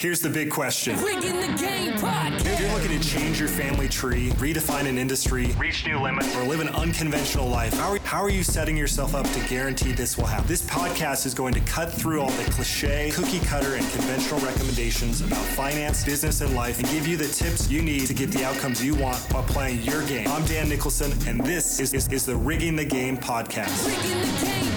Here's the big question. If you're looking to change your family tree, redefine an industry, reach new limits, or live an unconventional life, how are, how are you setting yourself up to guarantee this will happen? This podcast is going to cut through all the cliche, cookie cutter, and conventional recommendations about finance, business, and life and give you the tips you need to get the outcomes you want while playing your game. I'm Dan Nicholson, and this is, is, is the Rigging the Game podcast. Rigging the Game podcast.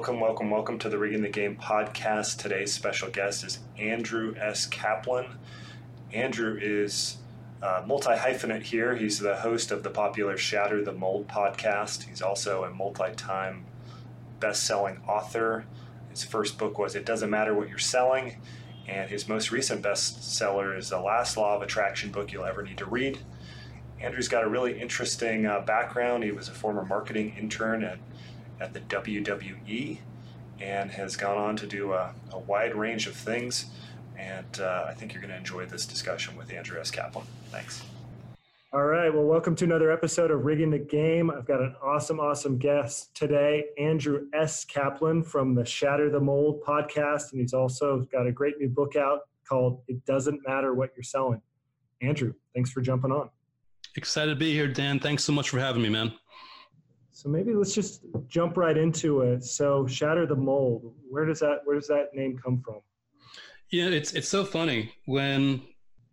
Welcome, welcome, welcome to the Rigging the Game podcast. Today's special guest is Andrew S. Kaplan. Andrew is multi hyphenate here. He's the host of the popular Shatter the Mold podcast. He's also a multi time best selling author. His first book was It Doesn't Matter What You're Selling, and his most recent bestseller is The Last Law of Attraction book you'll ever need to read. Andrew's got a really interesting uh, background. He was a former marketing intern at at the WWE and has gone on to do a, a wide range of things. And uh, I think you're going to enjoy this discussion with Andrew S. Kaplan. Thanks. All right. Well, welcome to another episode of Rigging the Game. I've got an awesome, awesome guest today, Andrew S. Kaplan from the Shatter the Mold podcast. And he's also got a great new book out called It Doesn't Matter What You're Selling. Andrew, thanks for jumping on. Excited to be here, Dan. Thanks so much for having me, man. So maybe let's just jump right into it. So shatter the mold. Where does that where does that name come from? Yeah, it's it's so funny when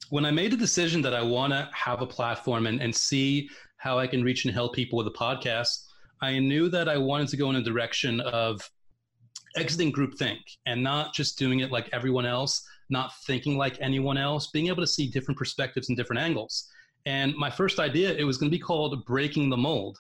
when I made the decision that I want to have a platform and, and see how I can reach and help people with a podcast, I knew that I wanted to go in a direction of exiting groupthink and not just doing it like everyone else, not thinking like anyone else, being able to see different perspectives and different angles. And my first idea, it was going to be called Breaking the Mold.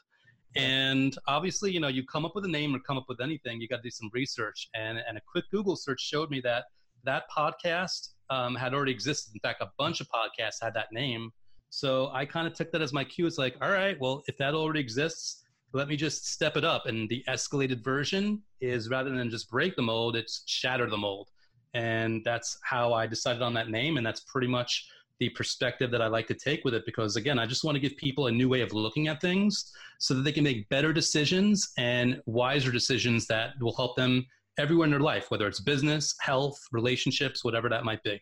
And obviously, you know, you come up with a name or come up with anything, you got to do some research. And, and a quick Google search showed me that that podcast um, had already existed. In fact, a bunch of podcasts had that name. So I kind of took that as my cue. It's like, all right, well, if that already exists, let me just step it up. And the escalated version is rather than just break the mold, it's shatter the mold. And that's how I decided on that name. And that's pretty much the perspective that I like to take with it because again, I just want to give people a new way of looking at things so that they can make better decisions and wiser decisions that will help them everywhere in their life, whether it's business, health, relationships, whatever that might be.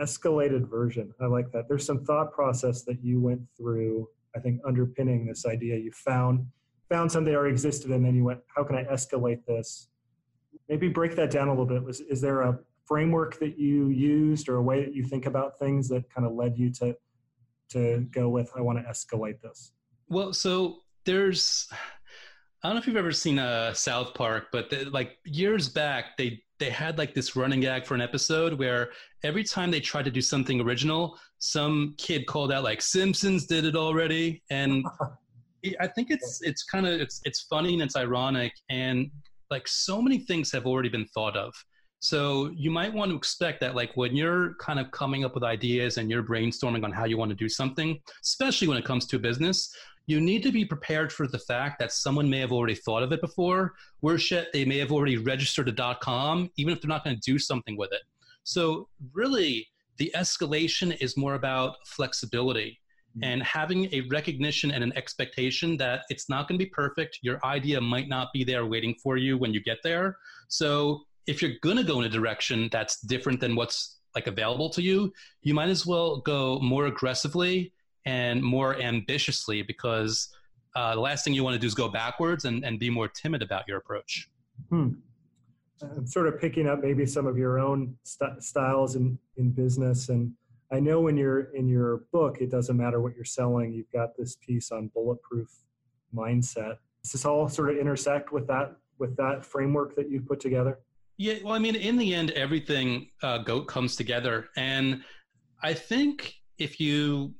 Escalated version. I like that. There's some thought process that you went through, I think, underpinning this idea. You found found something that already existed and then you went, how can I escalate this? Maybe break that down a little bit. Was is there a framework that you used or a way that you think about things that kind of led you to to go with I want to escalate this? Well, so there's I don't know if you've ever seen a uh, South Park, but the, like years back, they they had like this running gag for an episode where every time they tried to do something original, some kid called out like Simpsons did it already, and I think it's it's kind of it's it's funny and it's ironic, and like so many things have already been thought of. So you might want to expect that, like when you're kind of coming up with ideas and you're brainstorming on how you want to do something, especially when it comes to business, you need to be prepared for the fact that someone may have already thought of it before. Where shit, they may have already registered a .com, even if they're not going to do something with it. So really, the escalation is more about flexibility mm-hmm. and having a recognition and an expectation that it's not going to be perfect. Your idea might not be there waiting for you when you get there. So if you're going to go in a direction that's different than what's like available to you, you might as well go more aggressively and more ambitiously because uh, the last thing you want to do is go backwards and, and be more timid about your approach. Hmm. I'm sort of picking up maybe some of your own st- styles in, in business. And I know when you're in your book, it doesn't matter what you're selling. You've got this piece on bulletproof mindset. Does this all sort of intersect with that, with that framework that you've put together? Yeah, well, I mean, in the end, everything uh, go, comes together, and I think if you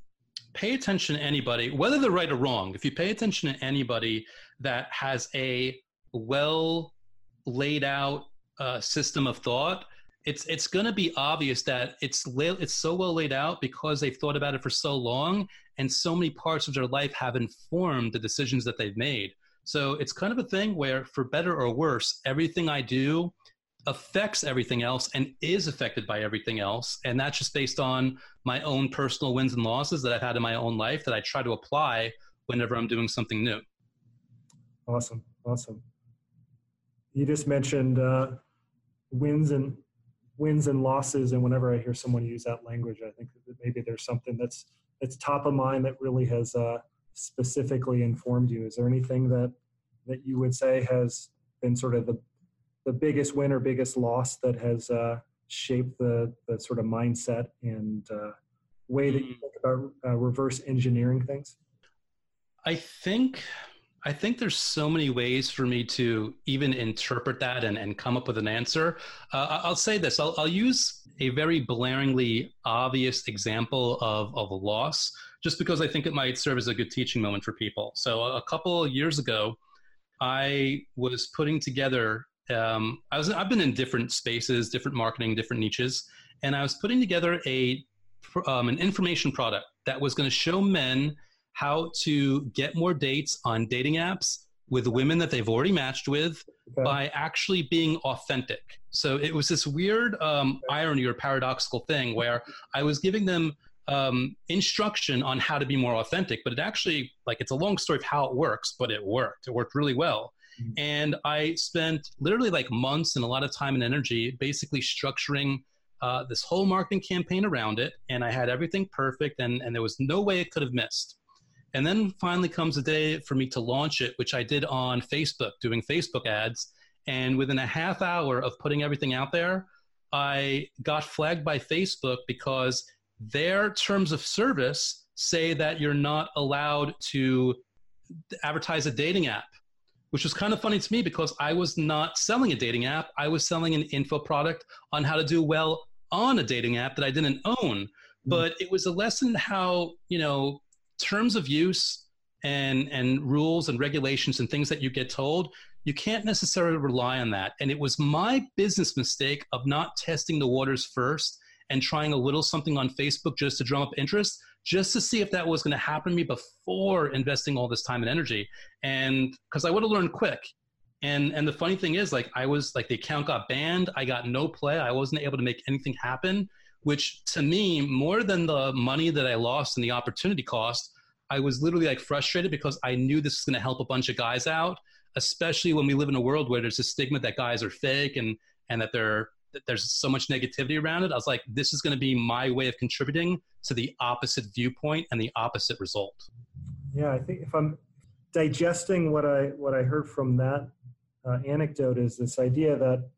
pay attention to anybody, whether they're right or wrong, if you pay attention to anybody that has a well laid out uh, system of thought, it's it's going to be obvious that it's la- it's so well laid out because they've thought about it for so long, and so many parts of their life have informed the decisions that they've made. So it's kind of a thing where, for better or worse, everything I do affects everything else and is affected by everything else. And that's just based on my own personal wins and losses that I've had in my own life that I try to apply whenever I'm doing something new. Awesome, awesome. You just mentioned uh, wins and wins and losses, and whenever I hear someone use that language, I think that maybe there's something that's that's top of mind that really has uh, specifically informed you. Is there anything that that you would say has been sort of the the biggest win or biggest loss that has uh, shaped the the sort of mindset and uh, way that you mm. think about uh, reverse engineering things? I think I think there's so many ways for me to even interpret that and, and come up with an answer. Uh, I'll say this I'll, I'll, use a very blaringly obvious example of, of a loss, just because I think it might serve as a good teaching moment for people. So, a couple years ago, I was putting together, um, I was, I've been in different spaces, different marketing, different niches, and I was putting together a, um, an information product that was going to show men how to get more dates on dating apps with women that they've already matched with okay. by actually being authentic. So it was this weird um, irony or paradoxical thing where I was giving them um, instruction on how to be more authentic, but it actually, like, it's a long story of how it works, but it worked. It worked really well. Mm-hmm. And I spent literally like months and a lot of time and energy basically structuring uh, this whole marketing campaign around it. And I had everything perfect, and, and there was no way it could have missed. And then finally comes the day for me to launch it, which I did on Facebook, doing Facebook ads. And within a half hour of putting everything out there, I got flagged by Facebook because their terms of service say that you're not allowed to advertise a dating app, which was kind of funny to me because I was not selling a dating app. I was selling an info product on how to do well on a dating app that I didn't own. Hmm. But it was a lesson how, you know, terms of use and and rules and regulations and things that you get told you can't necessarily rely on that and it was my business mistake of not testing the waters first and trying a little something on facebook just to drum up interest just to see if that was going to happen to me before investing all this time and energy. And because i would have learned quick. And and the funny thing is like i was like the account got banned. I got no play. I wasn't able to make anything happen which to me, more than the money that I lost and the opportunity cost, I was literally like frustrated because I knew this was going to help a bunch of guys out, especially when we live in a world where there's a stigma that guys are fake and and that they're there's so much negativity around it. I was like, this is going to be my way of contributing to the opposite viewpoint and the opposite result. Yeah, I think if I'm digesting what I what I heard from that uh, anecdote is this idea that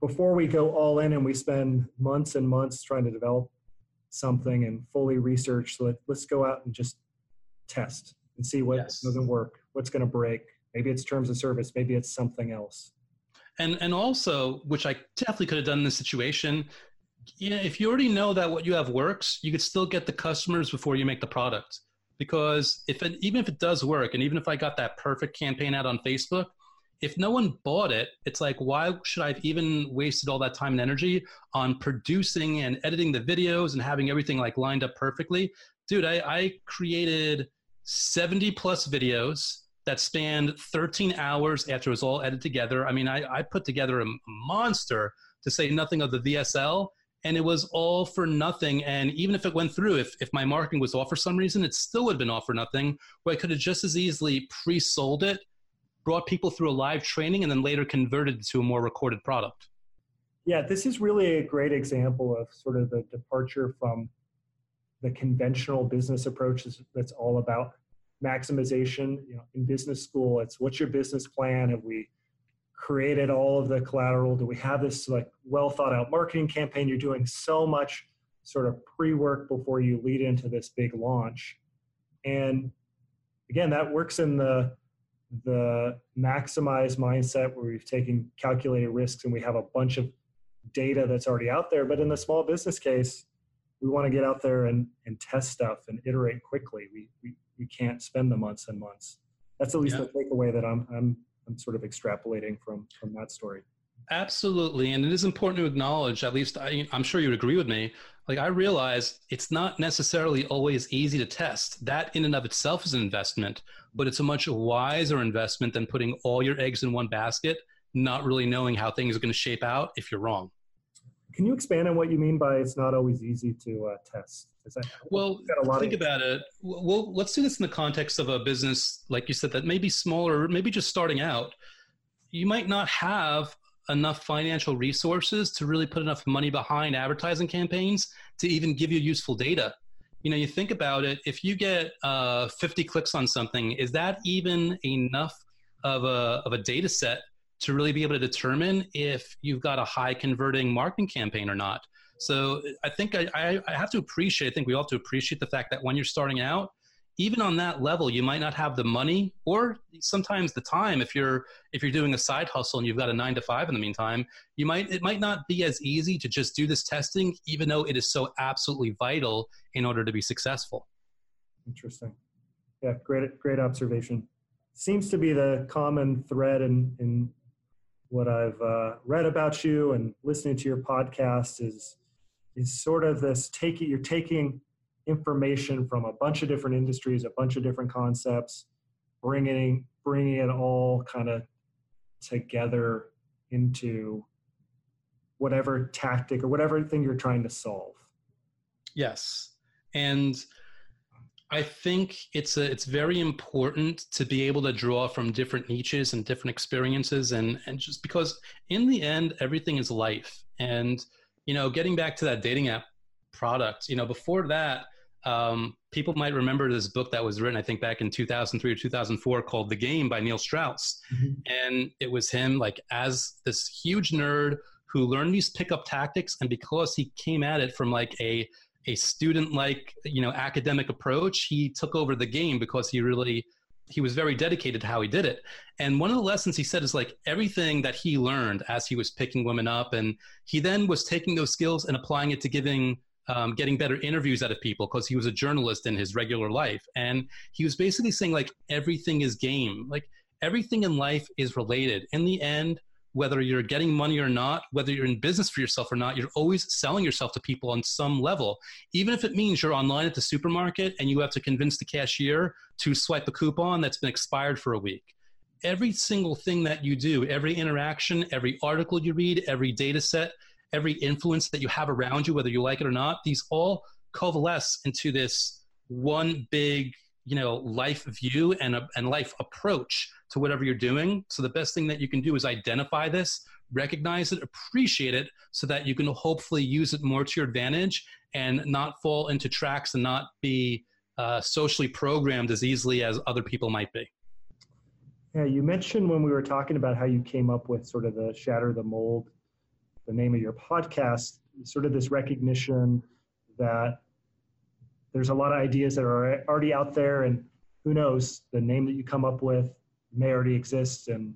before we go all in and we spend months and months trying to develop something and fully research let, let's go out and just test and see what yes. doesn't work what's going to break maybe it's terms of service maybe it's something else and and also which i definitely could have done in this situation if you already know that what you have works you could still get the customers before you make the product because if it, even if it does work and even if i got that perfect campaign out on facebook if no one bought it, it's like, why should I have even wasted all that time and energy on producing and editing the videos and having everything like lined up perfectly? Dude, I, I created 70 plus videos that spanned 13 hours after it was all edited together. I mean, I, I put together a monster to say nothing of the VSL, and it was all for nothing. And even if it went through, if, if my marketing was off for some reason, it still would have been off for nothing, where I could have just as easily pre sold it brought people through a live training and then later converted to a more recorded product. Yeah, this is really a great example of sort of the departure from the conventional business approach that's all about maximization. You know, in business school, it's what's your business plan? Have we created all of the collateral? Do we have this like well thought out marketing campaign? You're doing so much sort of pre work before you lead into this big launch. And again, that works in the the maximize mindset where we've taken calculated risks and we have a bunch of data that's already out there. But in the small business case, we want to get out there and, and test stuff and iterate quickly. We, we, we can't spend the months and months. That's at least yeah. the takeaway that I'm, I'm, I'm sort of extrapolating from, from that story. Absolutely. And it is important to acknowledge, at least I, I'm sure you would agree with me, like I realize it's not necessarily always easy to test. That in and of itself is an investment, but it's a much wiser investment than putting all your eggs in one basket, not really knowing how things are going to shape out if you're wrong. Can you expand on what you mean by it's not always easy to uh, test? That, well, think of about it. Well, let's do this in the context of a business, like you said, that may be smaller, maybe just starting out. You might not have enough financial resources to really put enough money behind advertising campaigns to even give you useful data. You know, you think about it, if you get uh, 50 clicks on something, is that even enough of a, of a data set to really be able to determine if you've got a high converting marketing campaign or not? So I think I, I have to appreciate, I think we all have to appreciate the fact that when you're starting out, even on that level you might not have the money or sometimes the time. If you're if you're doing a side hustle and you've got a 9 to 5 in the meantime you might it might not be as easy to just do this testing even though it is so absolutely vital in order to be successful. Interesting. Yeah great great observation. Seems to be the common thread in in what I've uh, read about you and listening to your podcast is is sort of this taking you're taking information from a bunch of different industries, a bunch of different concepts, bringing bringing it all kind of together into whatever tactic or whatever thing you're trying to solve. Yes, and I think it's a, it's very important to be able to draw from different niches and different experiences, and and just because in the end everything is life, and you know, getting back to that dating app product, you know, before that, um, people might remember this book that was written, I think, back in 2003 or 2004 called The Game by Neil Strauss. Mm-hmm. And it was him, like, as this huge nerd who learned these pickup tactics. And because he came at it from like a a student like you know academic approach he took over the game because he really he was very dedicated to how he did it and one of the lessons he said is like everything that he learned as he was picking women up and he then was taking those skills and applying it to giving um, getting better interviews out of people because he was a journalist in his regular life. And he was basically saying, like, everything is game. Like, everything in life is related. In the end, whether you're getting money or not, whether you're in business for yourself or not, you're always selling yourself to people on some level. Even if it means you're online at the supermarket and you have to convince the cashier to swipe a coupon that's been expired for a week. Every single thing that you do, every interaction, every article you read, every data set, every influence that you have around you, whether you like it or not, these all coalesce into this one big, you know, life view and a, and life approach to whatever you're doing. So the best thing that you can do is identify this, recognize it, appreciate it, so that you can hopefully use it more to your advantage and not fall into tracks and not be uh, socially programmed as easily as other people might be. Yeah, you mentioned when we were talking about how you came up with sort of the shatter the mold the name of your podcast, sort of this recognition that there's a lot of ideas that are already out there, and who knows, the name that you come up with may already exist, and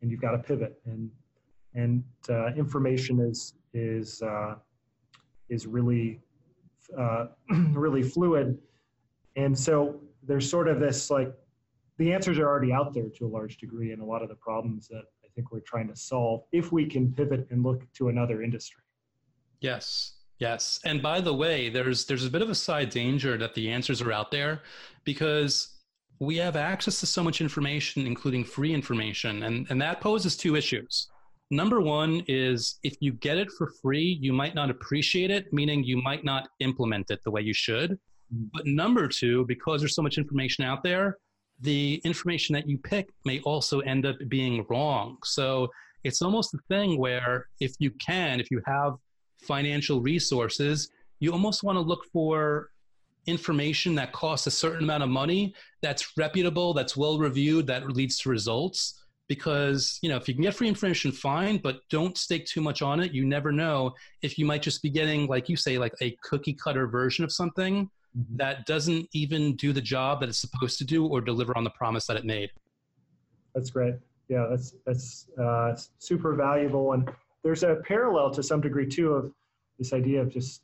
and you've got to pivot. And and uh, information is is uh, is really uh, really fluid, and so there's sort of this like the answers are already out there to a large degree, and a lot of the problems that I think we're trying to solve if we can pivot and look to another industry. Yes. Yes. And by the way, there's there's a bit of a side danger that the answers are out there because we have access to so much information, including free information, and, and that poses two issues. Number one is if you get it for free, you might not appreciate it, meaning you might not implement it the way you should. Mm. But number two, because there's so much information out there, the information that you pick may also end up being wrong. So it's almost a thing where if you can, if you have financial resources, you almost want to look for information that costs a certain amount of money that's reputable, that's well reviewed, that leads to results. Because, you know, if you can get free information, fine, but don't stake too much on it. You never know if you might just be getting, like you say, like a cookie cutter version of something mm-hmm. that doesn't even do the job that it's supposed to do or deliver on the promise that it made. That's great. Yeah, that's that's uh, super valuable, and there's a parallel to some degree too of this idea of just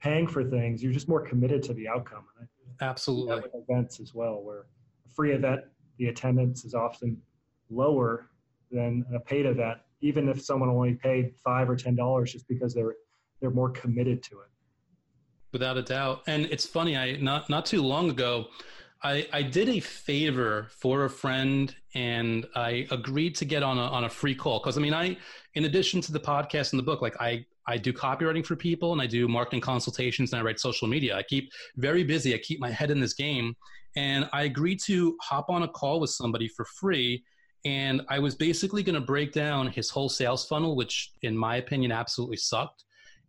paying for things. You're just more committed to the outcome. Absolutely. Events as well, where a free event, the attendance is often lower than a paid event, even if someone only paid five or ten dollars, just because they're they're more committed to it without a doubt. And it's funny, I not not too long ago, I, I did a favor for a friend and I agreed to get on a, on a free call. Cause I mean, I, in addition to the podcast and the book, like I, I do copywriting for people and I do marketing consultations and I write social media. I keep very busy. I keep my head in this game and I agreed to hop on a call with somebody for free. And I was basically going to break down his whole sales funnel, which in my opinion absolutely sucked.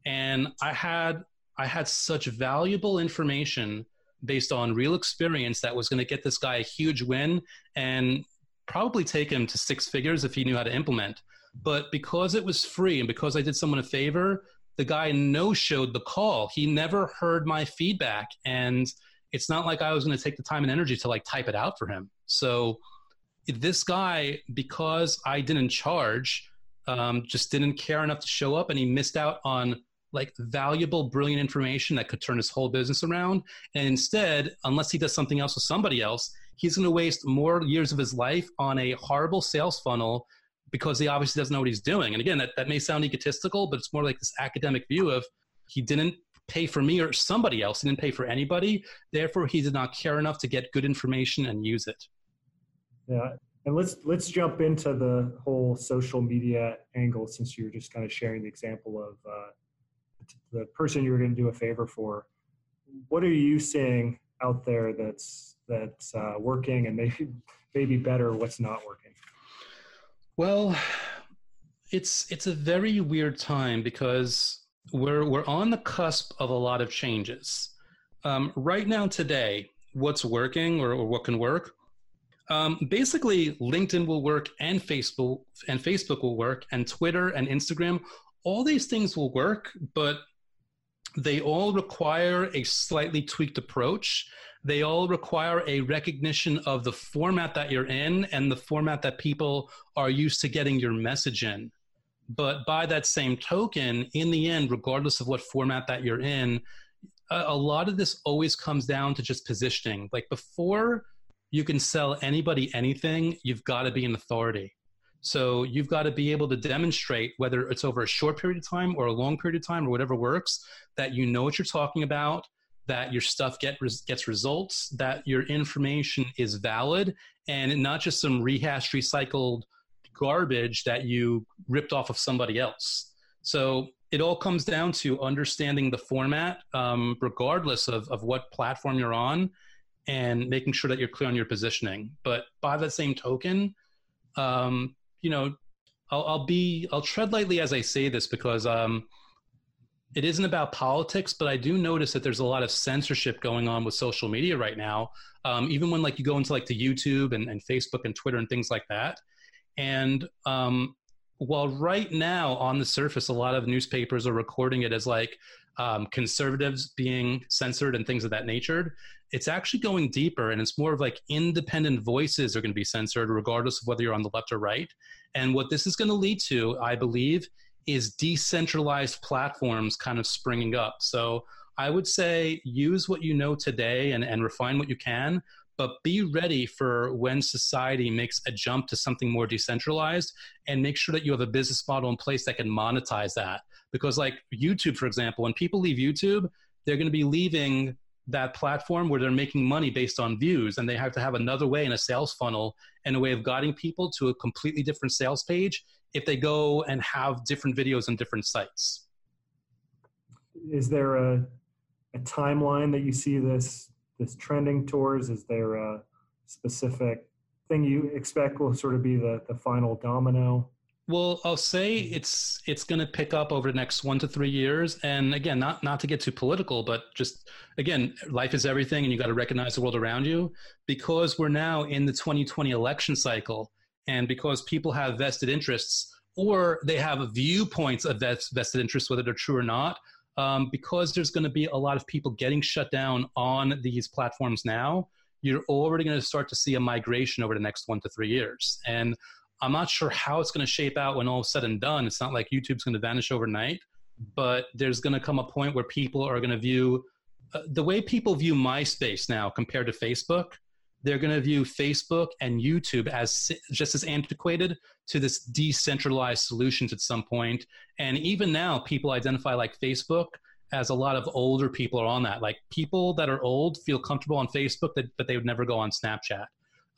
And I had, I had such valuable information based on real experience that was going to get this guy a huge win and probably take him to six figures if he knew how to implement. But because it was free and because I did someone a favor, the guy no showed the call. He never heard my feedback. And it's not like I was going to take the time and energy to like type it out for him. So this guy, because I didn't charge, um, just didn't care enough to show up and he missed out on like valuable, brilliant information that could turn his whole business around. And instead, unless he does something else with somebody else, he's going to waste more years of his life on a horrible sales funnel because he obviously doesn't know what he's doing. And again, that, that may sound egotistical, but it's more like this academic view of he didn't pay for me or somebody else. He didn't pay for anybody. Therefore, he did not care enough to get good information and use it. Yeah. And let's let's jump into the whole social media angle since you're just kind of sharing the example of uh, the person you were going to do a favor for. What are you seeing out there that's that's uh, working and maybe maybe better? What's not working? Well, it's it's a very weird time because we're we're on the cusp of a lot of changes. Um, right now, today, what's working or, or what can work? Um, basically, LinkedIn will work, and Facebook and Facebook will work, and Twitter and Instagram. All these things will work, but they all require a slightly tweaked approach. They all require a recognition of the format that you're in and the format that people are used to getting your message in. But by that same token, in the end, regardless of what format that you're in, a, lot of this always comes down to just positioning. Like before you can sell anybody anything, you've got to be an authority. So you've got to be able to demonstrate whether it's over a short period of time or a long period of time or whatever works that you know what you're talking about, that your stuff get gets results, that your information is valid and not just some rehashed recycled garbage that you ripped off of somebody else. So it all comes down to understanding the format, um, regardless of, of what platform you're on, and making sure that you're clear on your positioning. But by the same token, um, you know, I'll, I'll, be I'll tread lightly as I say this because um, it isn't about politics, but I do notice that there's a lot of censorship going on with social media right now. Um, even when like you go into like the YouTube and, and Facebook and Twitter and things like that. And um, while right now on the surface, a lot of newspapers are recording it as like um, conservatives being censored and things of that nature, it's actually going deeper and it's more of like independent voices are going to be censored regardless of whether you're on the left or right. And what this is going to lead to, I believe, is decentralized platforms kind of springing up. So I would say use what you know today and, and refine what you can, but be ready for when society makes a jump to something more decentralized and make sure that you have a business model in place that can monetize that. Because, like YouTube, for example, when people leave YouTube, they're going to be leaving that platform where they're making money based on views and they have to have another way in a sales funnel and a way of guiding people to a completely different sales page if they go and have different videos on different sites. Is there a, a timeline that you see this this trending towards? Is there a specific thing you expect will sort of be the, the final domino? Well, I'll say it's it's going to pick up over the next one to three years. And again, not not to get too political, but just again, life is everything, and you got to recognize the world around you. Because we're now in the 2020 election cycle, and because people have vested interests or they have viewpoints of vested interests, whether they're true or not, um, because there's going to be a lot of people getting shut down on these platforms now, you're already going to start to see a migration over the next one to three years. And I'm not sure how it's going to shape out when all said and done. It's not like YouTube's going to vanish overnight, but there's going to come a point where people are going to view uh, the way people view MySpace now compared to Facebook they're going to view Facebook and YouTube as just as antiquated to this decentralized solutions at some point. And even now, people identify like Facebook as a lot of older people are on that. Like people that are old feel comfortable on Facebook, that, but they would never go on Snapchat.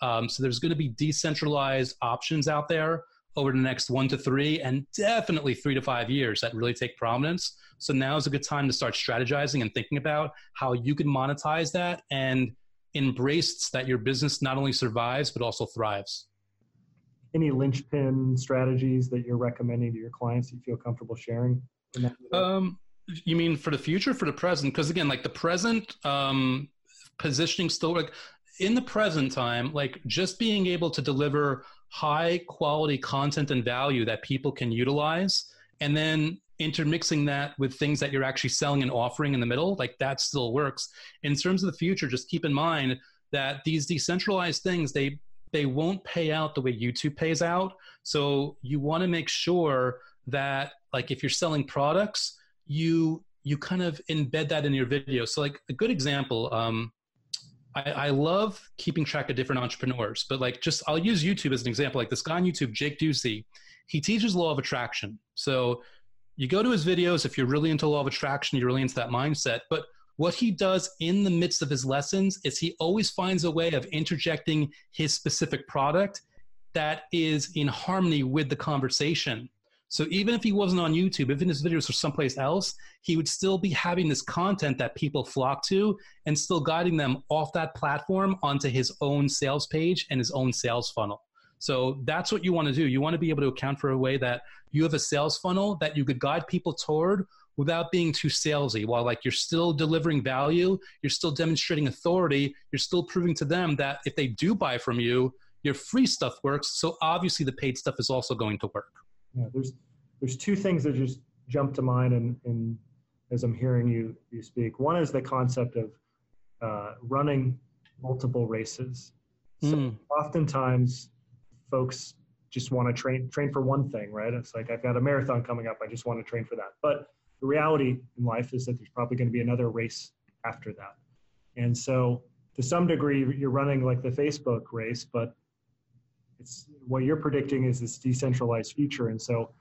Um, so there's going to be decentralized options out there over the next one to three and definitely three to five years that really take prominence. So now is a good time to start strategizing and thinking about how you can monetize that and embrace that your business not only survives but also thrives. Any linchpin strategies that you're recommending to your clients that you feel comfortable sharing? Um, you mean for the future, for the present? Because again, like the present um, positioning still like in the present time, like just being able to deliver high quality content and value that people can utilize, and then intermixing that with things that you're actually selling and offering in the middle, like that still works. In terms of the future, just keep in mind that these decentralized things, they they won't pay out the way YouTube pays out. So you want to make sure that like if you're selling products, you you kind of embed that in your video. So like a good example, um, I, I, love keeping track of different entrepreneurs, but like just I'll use YouTube as an example. Like this guy on YouTube, Jake Ducey, he teaches law of attraction. So you go to his videos if you're really into law of attraction, you're really into that mindset. But what he does in the midst of his lessons is he always finds a way of interjecting his specific product that is in harmony with the conversation. So even if he wasn't on YouTube, even if his videos were someplace else, he would still be having this content that people flock to and still guiding them off that platform onto his own sales page and his own sales funnel. So that's what you want to do. You want to be able to account for a way that you have a sales funnel that you could guide people toward without being too salesy while like you're still delivering value you're still demonstrating authority you're still proving to them that if they do buy from you your free stuff works so obviously the paid stuff is also going to work yeah, there's there's two things that just jump to mind and, and as I'm hearing you you speak. One is the concept of uh, running multiple races. So mm. oftentimes folks just want to train train for one thing, right? It's like I've got a marathon coming up, I just want to train for that. But the reality in life is that there's probably going to be another race after that. And so to some degree you're running like the Facebook race, but it's what you're predicting is this decentralized future. And so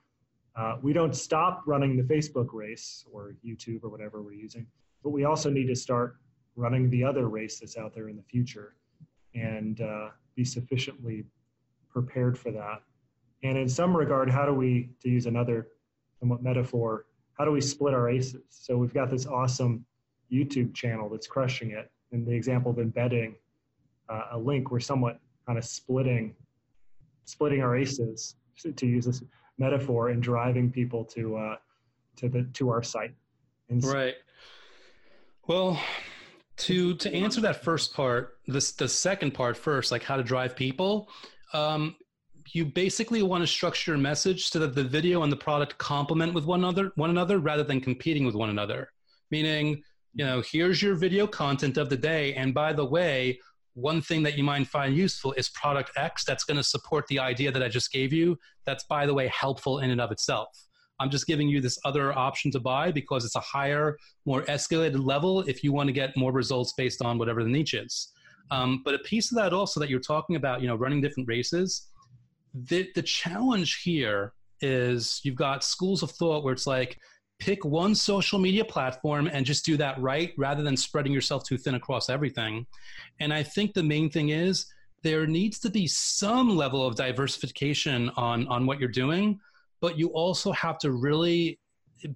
uh, we don't stop running the Facebook race or YouTube or whatever we're using, but we also need to start running the other race that's out there in the future and uh, be sufficiently prepared for that. And in some regard, how do we, to use another somewhat metaphor, how do we split our aces? So we've got this awesome YouTube channel that's crushing it. And the example of embedding uh, a link, we're somewhat kind of splitting splitting our aces to use this metaphor and driving people to uh, to the to our site. And right. Well, to to answer that first part, this the second part first, like how to drive people. Um, you basically want to structure your message so that the video and the product complement with one another, one another, rather than competing with one another. Meaning, you know, here's your video content of the day, and by the way, one thing that you might find useful is product X that's going to support the idea that I just gave you. That's, by the way, helpful in and of itself. I'm just giving you this other option to buy because it's a higher, more escalated level if you want to get more results based on whatever the niche is. Um, but a piece of that also that you're talking about, you know, running different races, the, the challenge here is you've got schools of thought where it's like, pick one social media platform and just do that right rather than spreading yourself too thin across everything. And I think the main thing is there needs to be some level of diversification on, on what you're doing, but you also have to really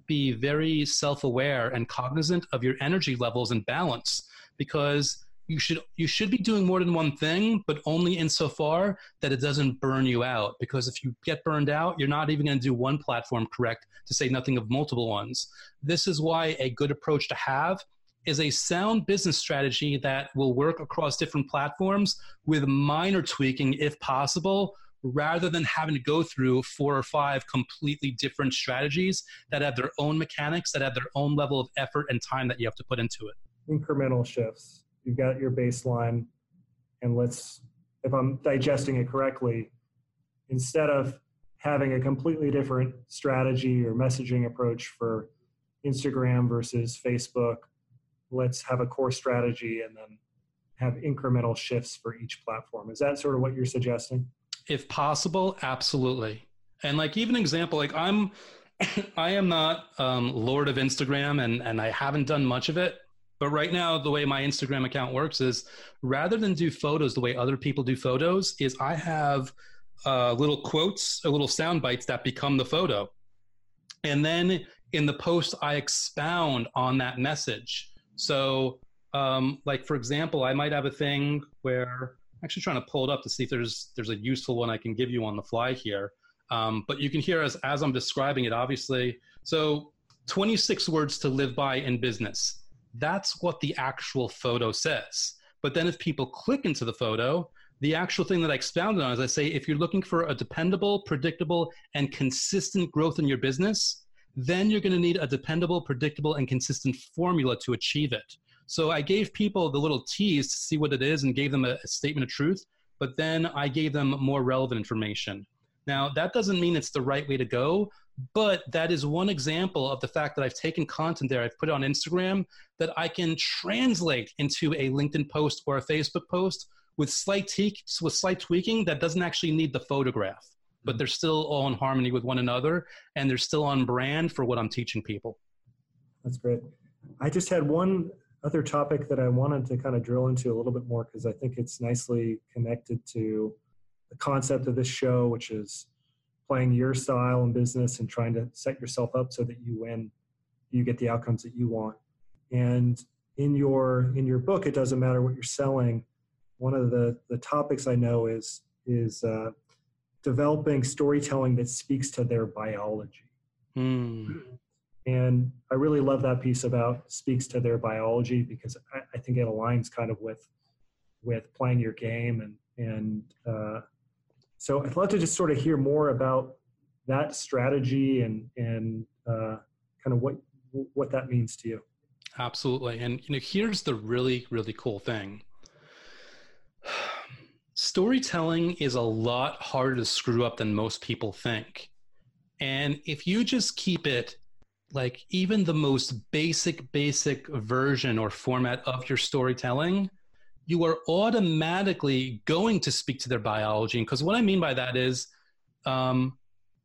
be very self aware and cognizant of your energy levels and balance because you should you should be doing more than one thing but only insofar that it doesn't burn you out because if you get burned out you're not even going to do one platform correct to say nothing of multiple ones. This is why a good approach to have is a sound business strategy that will work across different platforms with minor tweaking if possible rather than having to go through four or five completely different strategies that have their own mechanics that have their own level of effort and time that you have to put into it. Incremental shifts you've got your baseline, and let's, if I'm digesting it correctly, instead of having a completely different strategy or messaging approach for Instagram versus Facebook, let's have a core strategy and then have incremental shifts for each platform. Is that sort of what you're suggesting? If possible, absolutely. And like even example, like I'm I am not um, Lord of Instagram, and and I haven't done much of it. But right now, the way my Instagram account works is rather than do photos the way other people do photos, is I have uh, little quotes, or little sound bites that become the photo, and then in the post I expound on that message. So, um, like for example, I might have a thing where I'm actually trying to pull it up to see if there's there's a useful one I can give you on the fly here. Um, but you can hear as as I'm describing it, obviously. So, 26 words to live by in business that's what the actual photo says. But then if people click into the photo, the actual thing that I expounded on is I say if you're looking for a dependable, predictable, and consistent growth in your business, then you're going to need a dependable, predictable, and consistent formula to achieve it. So I gave people the little tease to see what it is and gave them a, a statement of truth, but then I gave them more relevant information. Now, that doesn't mean it's the right way to go, but that is one example of the fact that I've taken content there, I've put it on Instagram that I can translate into a LinkedIn post or a Facebook post with slight tweaks, with slight tweaking that doesn't actually need the photograph, but mm-hmm. they're still all in harmony with one another and they're still on brand for what I'm teaching people. That's great. I just had one other topic that I wanted to kind of drill into a little bit more because I think it's nicely connected to the concept of this show, which is playing your style and business and trying to set yourself up so that you win you get the outcomes that you want. And in your in your book it doesn't matter what you're selling. One of the the topics i know is is uh, developing storytelling that speaks to their biology. Mm. and i really love that piece about speaks to their biology because i, I think it aligns kind of with with playing your game and and uh, so I'd love to just sort of hear more about that strategy and and uh, kind of what what that means to you. Absolutely, and you know, here's the really really cool thing. Storytelling is a lot harder to screw up than most people think. And if you just keep it like even the most basic, basic version or format of your storytelling, you are automatically going to speak to their biology. Because what I mean by that is, um,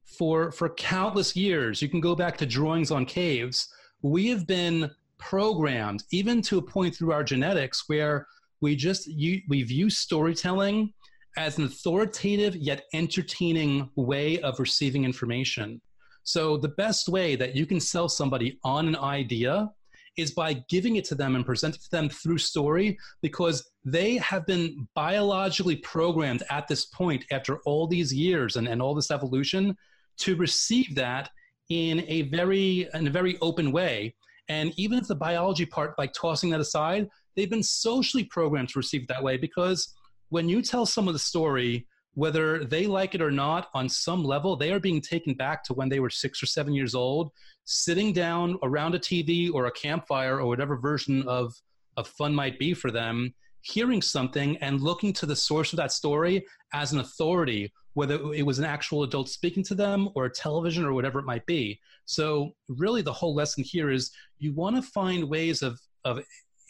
for for countless years, you can go back to drawings on caves. We have been programmed, even to a point through our genetics, where we just you, we view storytelling as an authoritative yet entertaining way of receiving information. So the best way that you can sell somebody on an idea is by giving it to them and presenting to them through story because they have been biologically programmed at this point after all these years and, and all this evolution to receive that in a very in a very open way. And even if the biology part like tossing that aside they've been socially programmed to receive it that way because when you tell someone the story whether they like it or not, on some level, they are being taken back to when they were six or seven years old, sitting down around a TV or a campfire or whatever version of, of fun might be for them, hearing something and looking to the source of that story as an authority, whether it was an actual adult speaking to them or a television or whatever it might be. So, really, the whole lesson here is you want to find ways of, of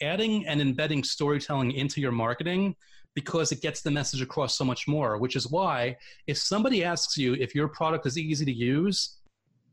adding and embedding storytelling into your marketing because it gets the message across so much more, which is why if somebody asks you if your product is easy to use,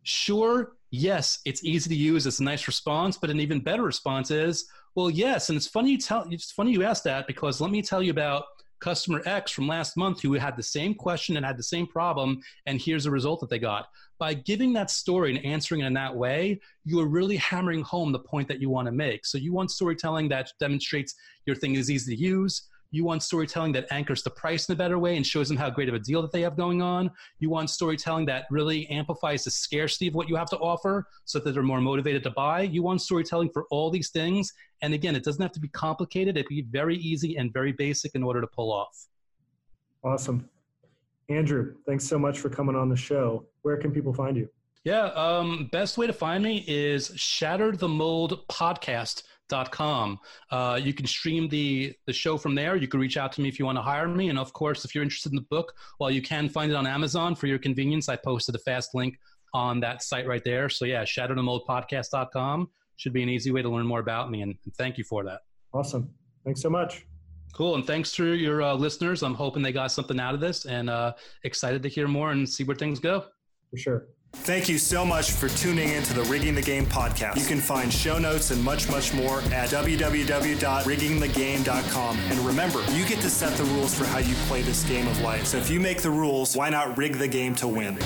sure, yes, it's easy to use. It's a nice response, but an even better response is, well, yes. And it's funny you tell it's funny you ask that because let me tell you about customer X from last month who had the same question and had the same problem, and here's the result that they got. By giving that story and answering it in that way, you are really hammering home the point that you want to make. So you want storytelling that demonstrates your thing is easy to use you want storytelling that anchors the price in a better way and shows them how great of a deal that they have going on. You want storytelling that really amplifies the scarcity of what you have to offer so that they're more motivated to buy. You want storytelling for all these things. And again, it doesn't have to be complicated. It can be very easy and very basic in order to pull off. Awesome. Andrew, thanks so much for coming on the show. Where can people find you? Yeah, um, best way to find me is Shatter the Mold Podcast dot com. Uh, you can stream the the show from there. You can reach out to me if you want to hire me, and of course, if you're interested in the book, well, you can find it on Amazon for your convenience. I posted a fast link on that site right there. So yeah, shatterthemoldpodcast.com should be an easy way to learn more about me, and, and thank you for that. Awesome. Thanks so much. Cool, and thanks to your uh, listeners. I'm hoping they got something out of this, and uh, excited to hear more and see where things go. For sure. Thank you so much for tuning in to the Rigging the Game podcast. You can find show notes and much, much more at www.riggingthegame.com. And remember, you get to set the rules for how you play this game of life. So if you make the rules, why not rig the game to win?